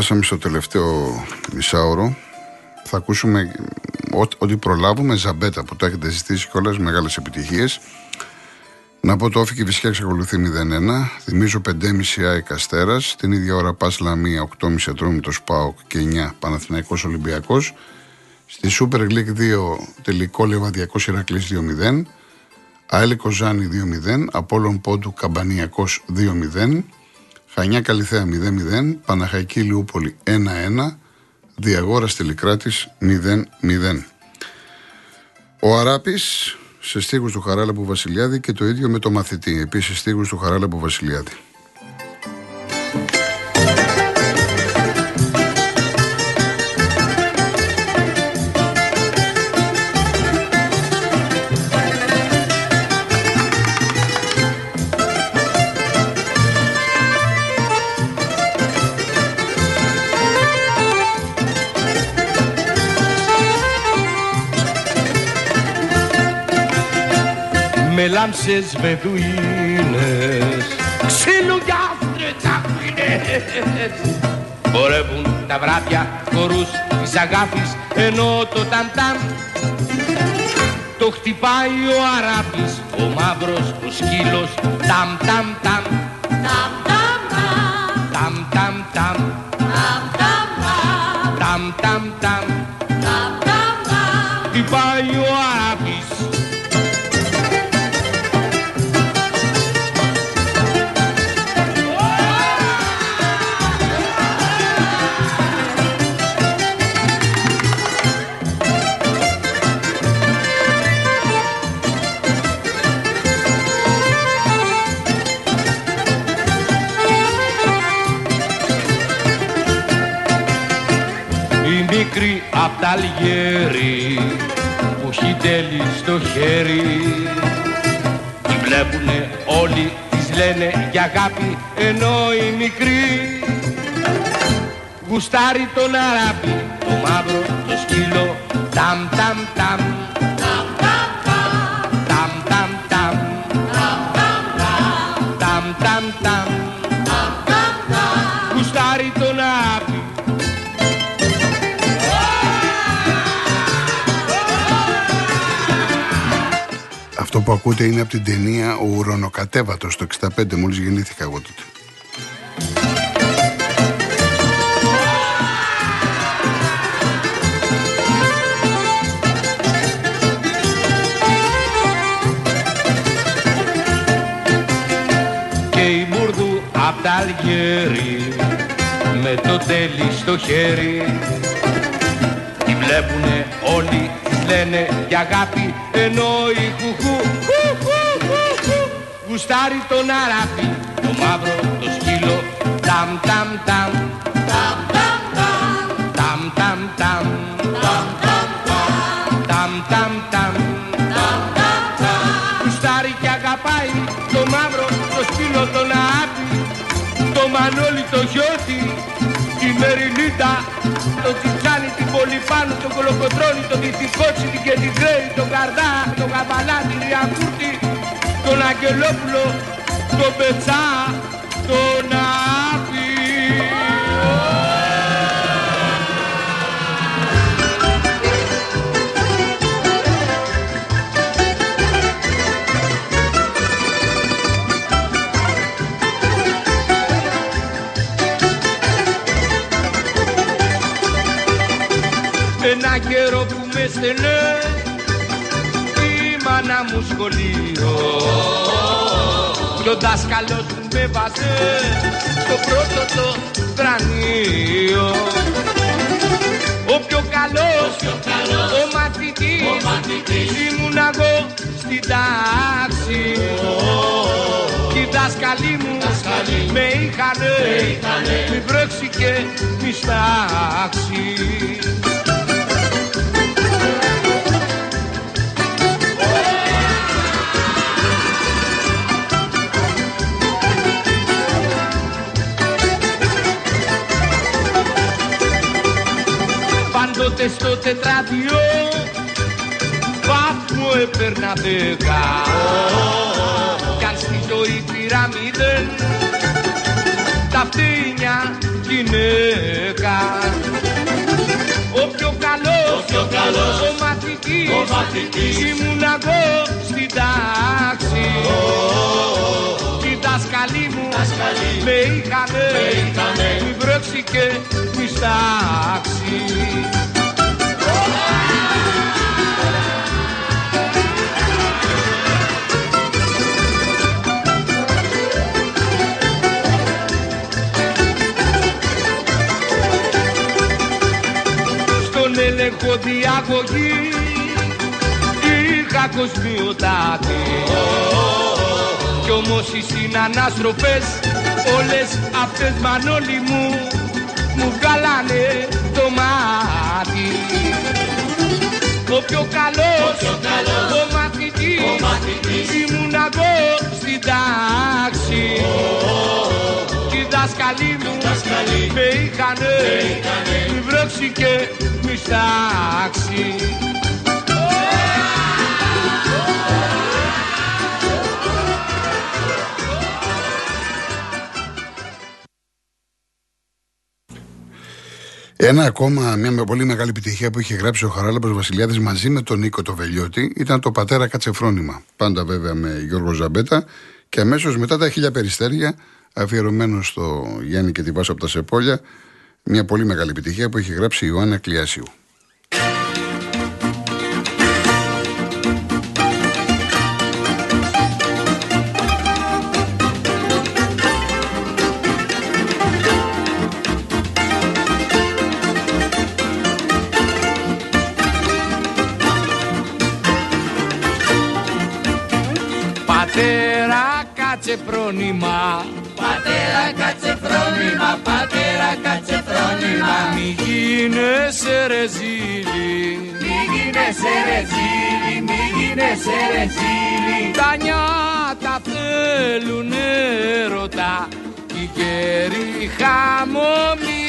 Φτάσαμε στο τελευταίο μισάωρο. Θα ακούσουμε ό,τι προλάβουμε. Ζαμπέτα που το έχετε ζητήσει κιόλας, μεγάλες επιτυχίες. Να πω το όφη φυσικά εξακολουθεί 0-1. Θυμίζω 5,5 ΑΕΚ Αστέρας. Την ίδια ώρα Πας Λαμία 8,5 Ατρόμητος Πάοκ και 9 Παναθηναϊκός Ολυμπιακός. Στη Super League 2 τελικό Λεβαδιακό Ηρακλή 2-0. Αέλη Κοζάνη 2-0. Απόλων Πόντου Καμπανιακός 2-0. Χανιά Καλυθέα 0-0. Παναχαϊκή Λιούπολη 1-1. Διαγόρα Τελικράτη 0-0. Ο Αράπης σε στίχους του Χαράλαμπου Βασιλιάδη και το ίδιο με το μαθητή, επίσης στίχους του Χαράλαμπου Βασιλιάδη. Λάμψες βεδουίνες. Ξύλουγια τσαπίνες Χορεύουν τα βράδια χορούς της αγάπης ενώ το ταμ το χτυπάει ο Αράπης ο μαύρος ο σκύλος ταμ ταμ ταμ ταμ αγάπη ενώ η μικρή γουστάρει τον αράπη, το μαύρο, το σκύλο, ταμ ταμ ταμ. Ταμ που ακούτε είναι από την ταινία Ο Ουρανοκατέβατος το 65 μόλις γεννήθηκα εγώ τότε. Και η Μούρδου απ' τα Αλγέρι με το τέλει στο χέρι τη βλέπουνε όλοι λένε για αγάπη ενώ η χουχού γουστάρει τον αράπη. Το μαύρο το σκύλο Ταμ ταμ ταμ. Ταμ ταμ ταμ. Ταμ ταμ ταμ. Ταμ ταμ ταμ Ταμ ταμ. ταμ. Ταμ ταμ ταμ. Γουστάρει και αγαπάει Το μαύρο το σκύλο τον αράπη. Το μανόλι το γιώτη. Τη μεριλίτα το τσιτσάνι, την πολυφάνου, τον κολοκοτρώνη, τον δυτικότσι, την κεντρικρέη, τον καρδά, τον καβαλά, την ριακούρτη, τον αγγελόπουλο, τον πετσά, τον άπη. Ένα καιρό που με στενές η μάνα μου σχολείο. Και ο δάσκαλος μου με βάζε στο πρώτο το κρανίο ο πιο καλός, ο μαθητής, ήμουν εγώ στην τάξη. Και οι δάσκαλοι μου με είχανε. μη βρέξει και μη στάξει τότε στο τετράδιο βαθμό έπαιρνα δέκα κι αν στη ζωή πήρα μηδέν τα φτύνια κι γυναίκα Ο πιο καλός, ο, πιο καλός, ο μαθητής, ο μαθητής. ήμουν εγώ στην τάξη. Οι δάσκαλοι μου με είχανε, μη βρέξει και μη στάξεις έλεγχο διαγωγή είχα κοσμιωτάτη κι όμως οι συνανάστροφες όλες αυτές μανόλοι μου μου βγάλανε το μάτι. Ο πιο καλός, ο, καλός, ο μαθητής, ο μαθητής. ήμουν εγώ στην τάξη. κι οι δάσκαλοι μου με είχανε, μη βρέξει και μη στάξει. Ένα ακόμα, μια με πολύ μεγάλη επιτυχία που είχε γράψει ο Χαράλαμπος Βασιλιάδης μαζί με τον Νίκο το Βελιώτη ήταν το πατέρα Κατσεφρόνημα. Πάντα βέβαια με Γιώργο Ζαμπέτα και αμέσως μετά τα χίλια περιστέρια αφιερωμένο στο Γιάννη και τη Βάσο από τα Σεπόλια μια πολύ μεγάλη επιτυχία που είχε γράψει η Ιωάννα Κλειάσιου. Μη γίνεσαι ρεζίλι Μη γίνεσαι ρεζίλι Μη γίνεσαι ρεζίλι Τα νιάτα θέλουν έρωτα Οι καιροί χαμομήλοι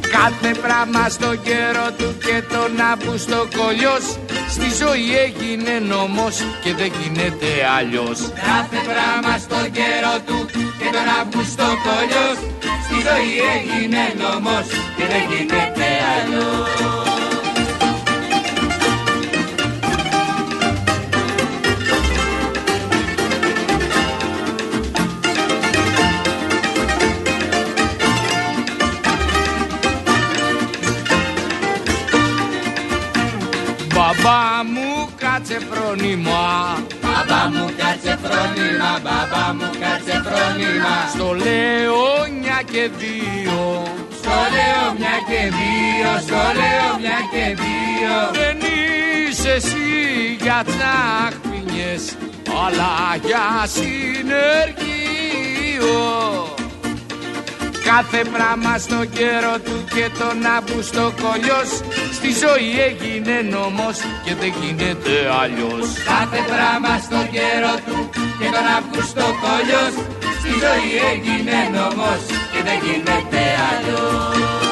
Κάθε πράγμα στο καιρό του και τον Αύγουστο κολλιός Στη ζωή έγινε νόμος και δεν γίνεται αλλιώς. Κάθε πράγμα στο καιρό του και τον Αύγουστο κολλιός Στη ζωή έγινε νόμος και δεν γίνεται αλλιώς Μπαμπά μου κάτσε φρόνημα Μπαμπά μου κάτσε φρόνημα Μπαμπά μου κάτσε φρόνημα. Στο λέω μια και δύο. Στο λέω μια και δύο Στο λέω μια και δύο. Δεν είσαι εσύ για τσάχπινιες Αλλά για συνεργείο. Κάθε πράγμα στο καιρό του και τον Αύγουστο κολλιός Στη ζωή έγινε νόμος και δεν γίνεται αλλιώς. Κάθε πράγμα στο καιρό του και τον Αύγουστο κολλιός. Στη ζωή έγινε νόμος και δεν γίνεται αλλιώς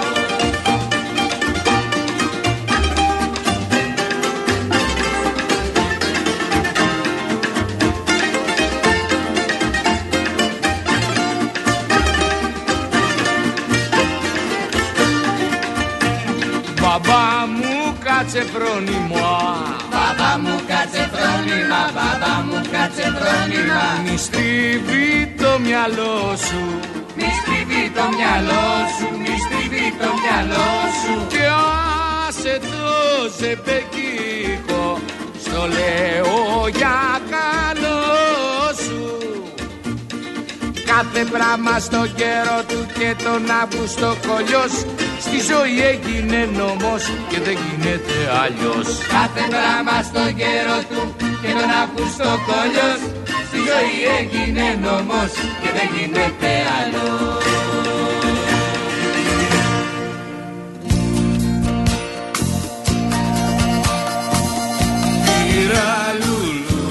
κάτσε φρόνημα. Μπαμπά μου κάτσε φρόνημα Μπαμπά μου κάτσε φρόνημα. Μη στρίβει το μυαλό σου. Μη στριβεί το μυαλό σου Μη στριβεί το μυαλό σου. Και άσε το ζεπεκίκο Στο λέω για καλό σου. Κάθε πράγμα στο καιρό του και τον Αύγουστο κολλιός Στη ζωή έγινε νόμος και δεν γίνεται αλλιώς. Κάθε πράγμα στο καιρό του και τον Αύγουστο κολλιός. Στη ζωή έγινε νόμος και δεν γίνεται αλλιώς. Πήρα λουλού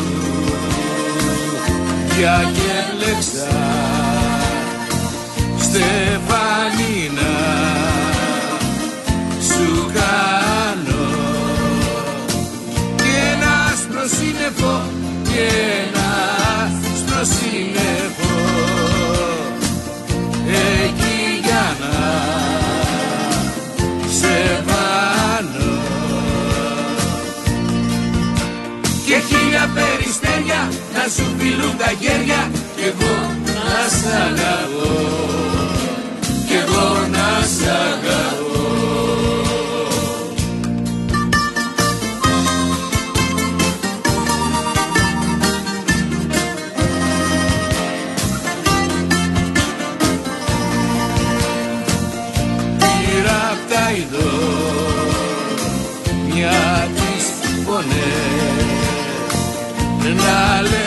για και μπλεξά να σου φιλούν τα χέρια κι εγώ να σ' αγαπώ. Κι εγώ να σ' αγαπώ. Πήρα απ' τα ειδώ μια τις φωνές. Να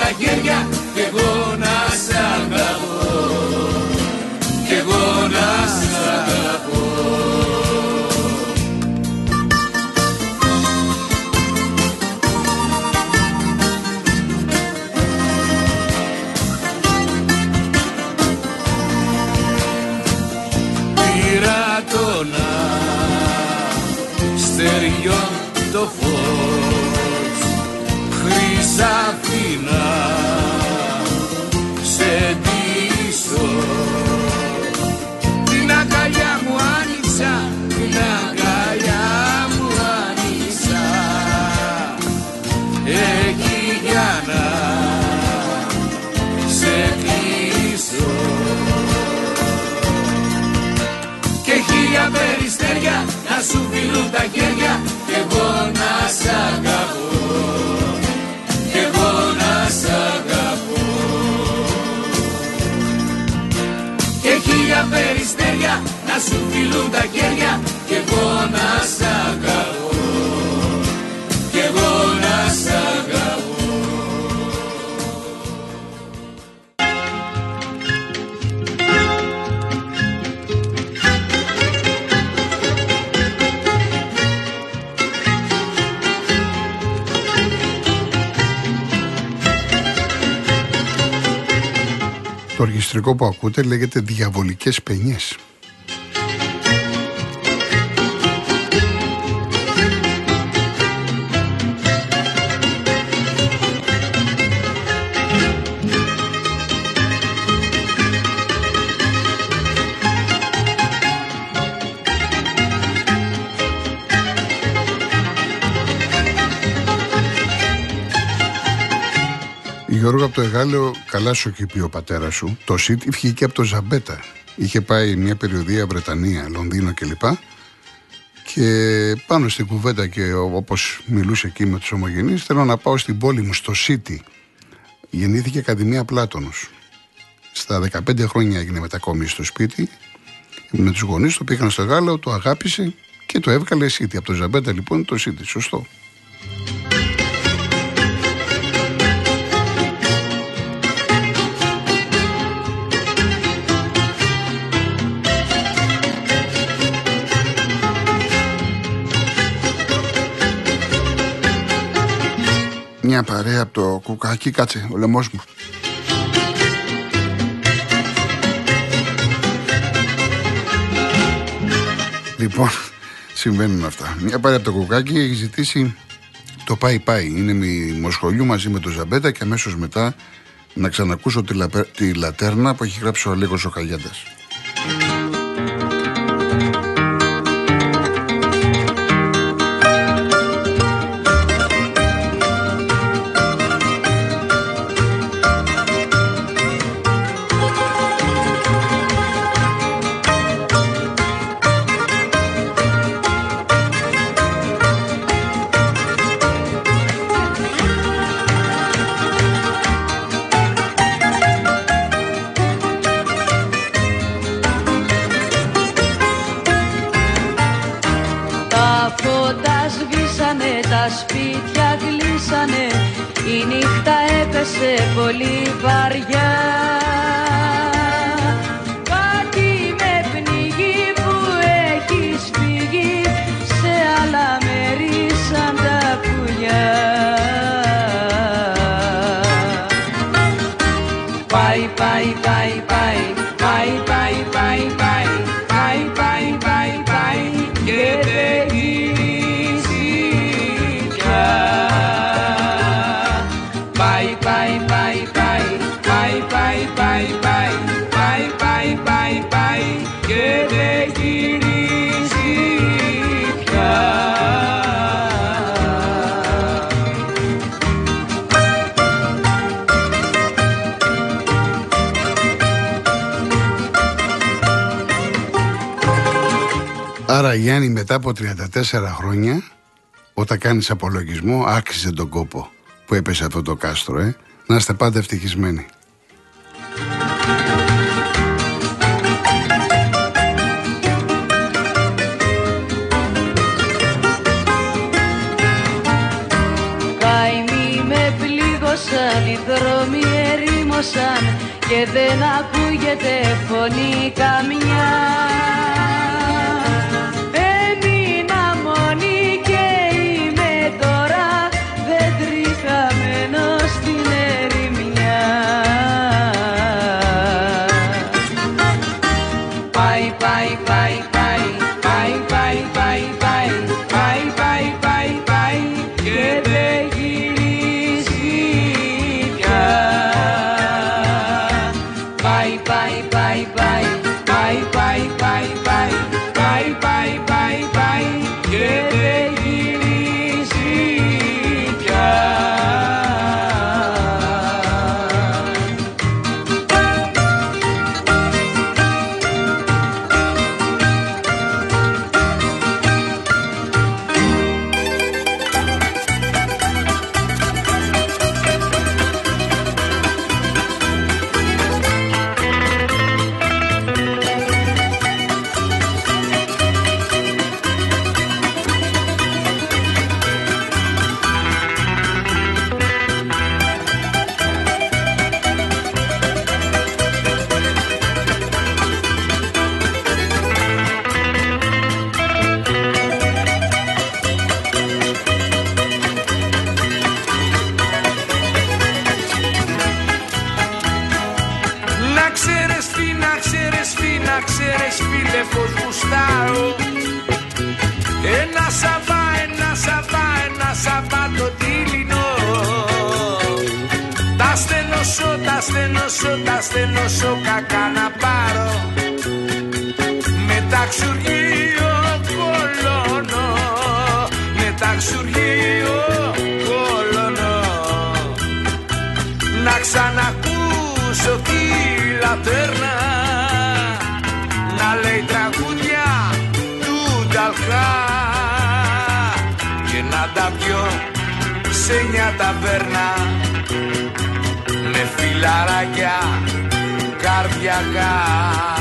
τα χέρια και εγώ να σ' αγαπώ. Κι εγώ να σ' αγαπώ. Πήρα το να στεριό το φως χρυσαφίνα σε ντύσω την αγκαλιά μου άνοιξα την αγκαλιά μου άνοιξα. Εκεί για να σε κλείσω. Και χίλια περιστέρια να σου φιλούν τα χέρια κι εγώ σου φιλούν τα χέρια κι εγώ να σ' αγαπώ κι εγώ να σ' αγαπώ Το οργιστρικό που ακούτε λέγεται Διαβολικές Παινιές. Γιώργο από το Εγάλεο, καλά σου έχει πει ο πατέρας σου. Το Σιτ βγήκε από το Ζαμπέτα. Είχε πάει μια περιοδία Βρετανία, Λονδίνο κλπ. Και πάνω στην κουβέντα και όπως μιλούσε εκεί με τους ομογενείς, θέλω να πάω στην πόλη μου, στο Σίτι. Γεννήθηκε η Ακαδημία Πλάτωνος. Στα 15 χρόνια έγινε μετακόμιση στο σπίτι. Με τους γονείς του πήγαν στο Γάλλο, το αγάπησε και το έβγαλε Σίτι. Από το Ζαμπέτα λοιπόν το Σίτι. Σωστό. Μια παρέα από το κουκάκι, κάτσε, ο λαιμός μου. Λοιπόν, συμβαίνουν αυτά. Μια παρέα από το κουκάκι έχει ζητήσει το πάει πάει. Είναι μη μοσχολιού μαζί με το Ζαμπέτα και αμέσως μετά να ξανακούσω τη, λαπε- τη λατέρνα που έχει γράψει ο Αλέγος ο Χαλιάντας. Σε πολύ βαριά. Άρα Γιάννη μετά από 34 χρόνια όταν κάνεις απολογισμό άξιζε τον κόπο που έπεσε αυτό το κάστρο ε. Να είστε πάντα ευτυχισμένοι. Καημοί με πλήγωσαν, οι δρόμοι ερήμωσαν και δεν ακούγεται φωνή καμιά. Σε μια ταβέρνα με φιλαράκια καρδιακά.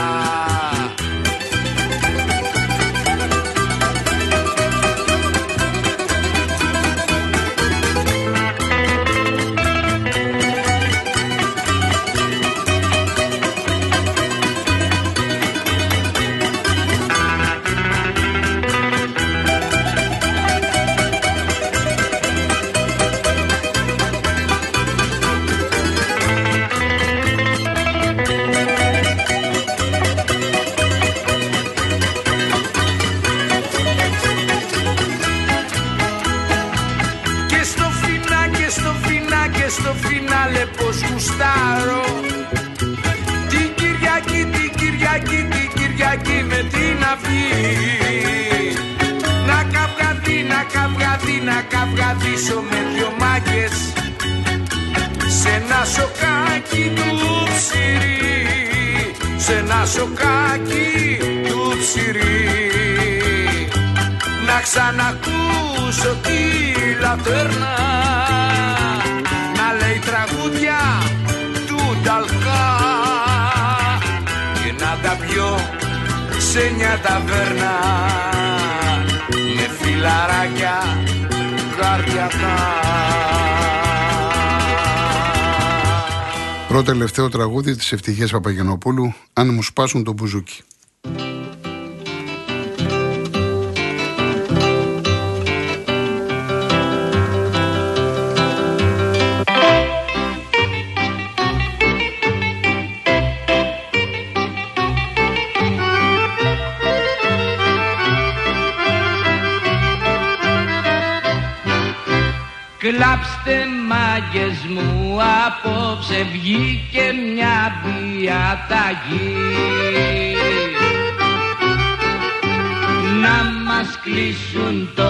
Σοκάκι του ψηρή να ξανακούσω τη λατέρνα να λέει τραγούδια του Νταλκά και να τα πιω σε μια ταβέρνα με φιλαράκια καρδιακά. Πρώτο τελευταίο τραγούδι της Ευτυχίας Παπαγενοπούλου «Αν μου σπάσουν το μπουζούκι». Κλάψτε μάγκες μου απόψε βγήκε μια διαταγή. Να μας κλείσουν το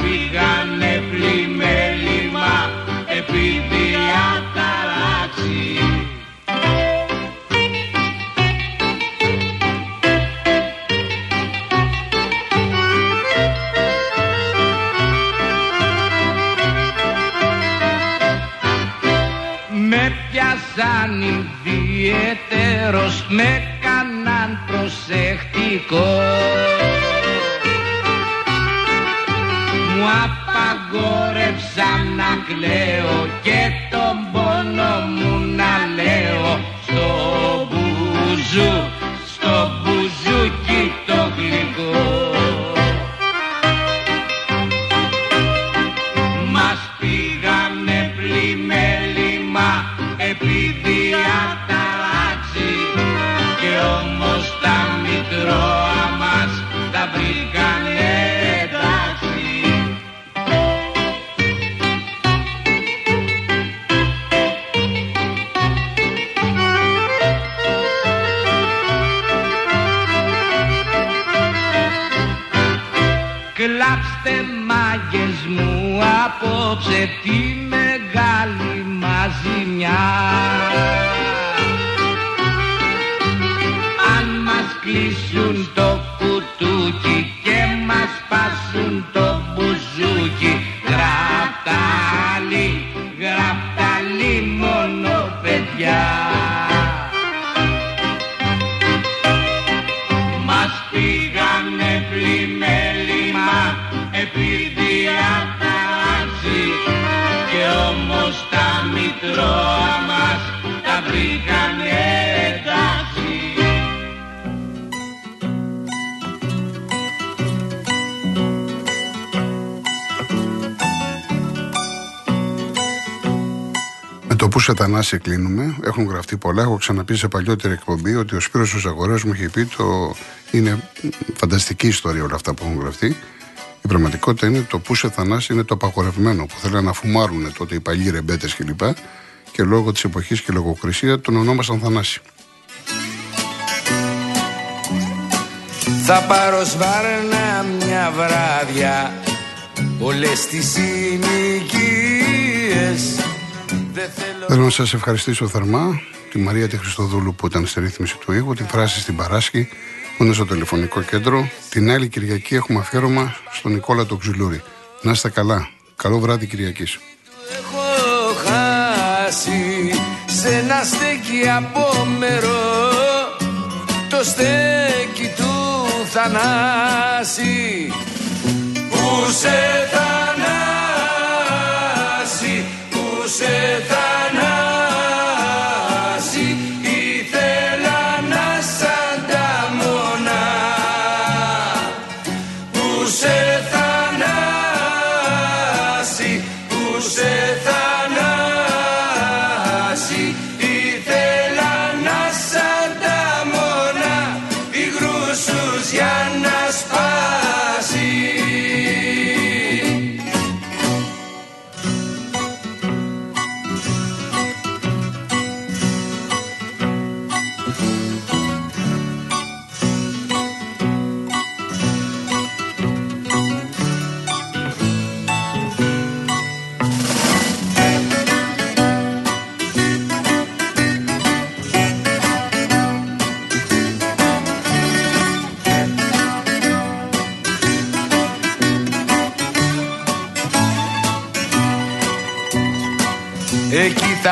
πήγανε πλημέλημα επειδή ατάξει Με πιάσαν ιδιαίτερος, με κάναν προσεκτικό να κλαίω και τον απόψε τη το που σατανάσει κλείνουμε. Έχουν γραφτεί πολλά. Έχω ξαναπεί σε παλιότερη εκπομπή ότι ο Σπύρος ο Ζαγορέος μου είχε πει το είναι φανταστική ιστορία όλα αυτά που έχουν γραφτεί. Η πραγματικότητα είναι το που σε θανάσει είναι το απαγορευμένο που θέλουν να φουμάρουν τότε οι παλιοί ρεμπέτες κλπ. Και, και λόγω της εποχής και λογοκρισία τον ονόμασαν Θανάση. Θα πάρω σβάρνα μια βράδια Όλες τις συνοικίες Δεν θέλω Θέλω να σας ευχαριστήσω θερμά τη Μαρία τη Χριστοδούλου που ήταν στη ρύθμιση του ήχου, τη φράση στην Παράσχη που είναι στο τηλεφωνικό κέντρο. Την άλλη Κυριακή έχουμε αφιέρωμα στον Νικόλα τον Ξυλούρη. Να είστε καλά. Καλό βράδυ Κυριακής. έχω χάσει σε ένα στέκι απόμερο το στέκι του Θανάση που σε θανάσει σε θανάσει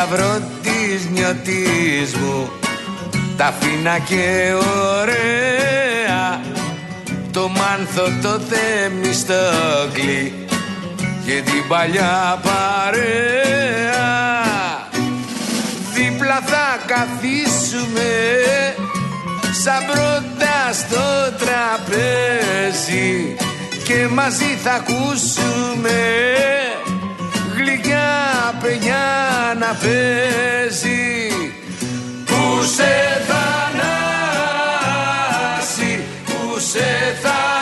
Εκεί θα βρω τις νιωτής μου. Τα φίνα και ωραία το μάνθο το θεμιστόκλι και την παλιά παρέα. Δίπλα θα καθίσουμε σαν πρώτα στο τραπέζι και μαζί θα ακούσουμε γλυκιά παιδιά να παίζει που σε θανάσει, που σε θανάσει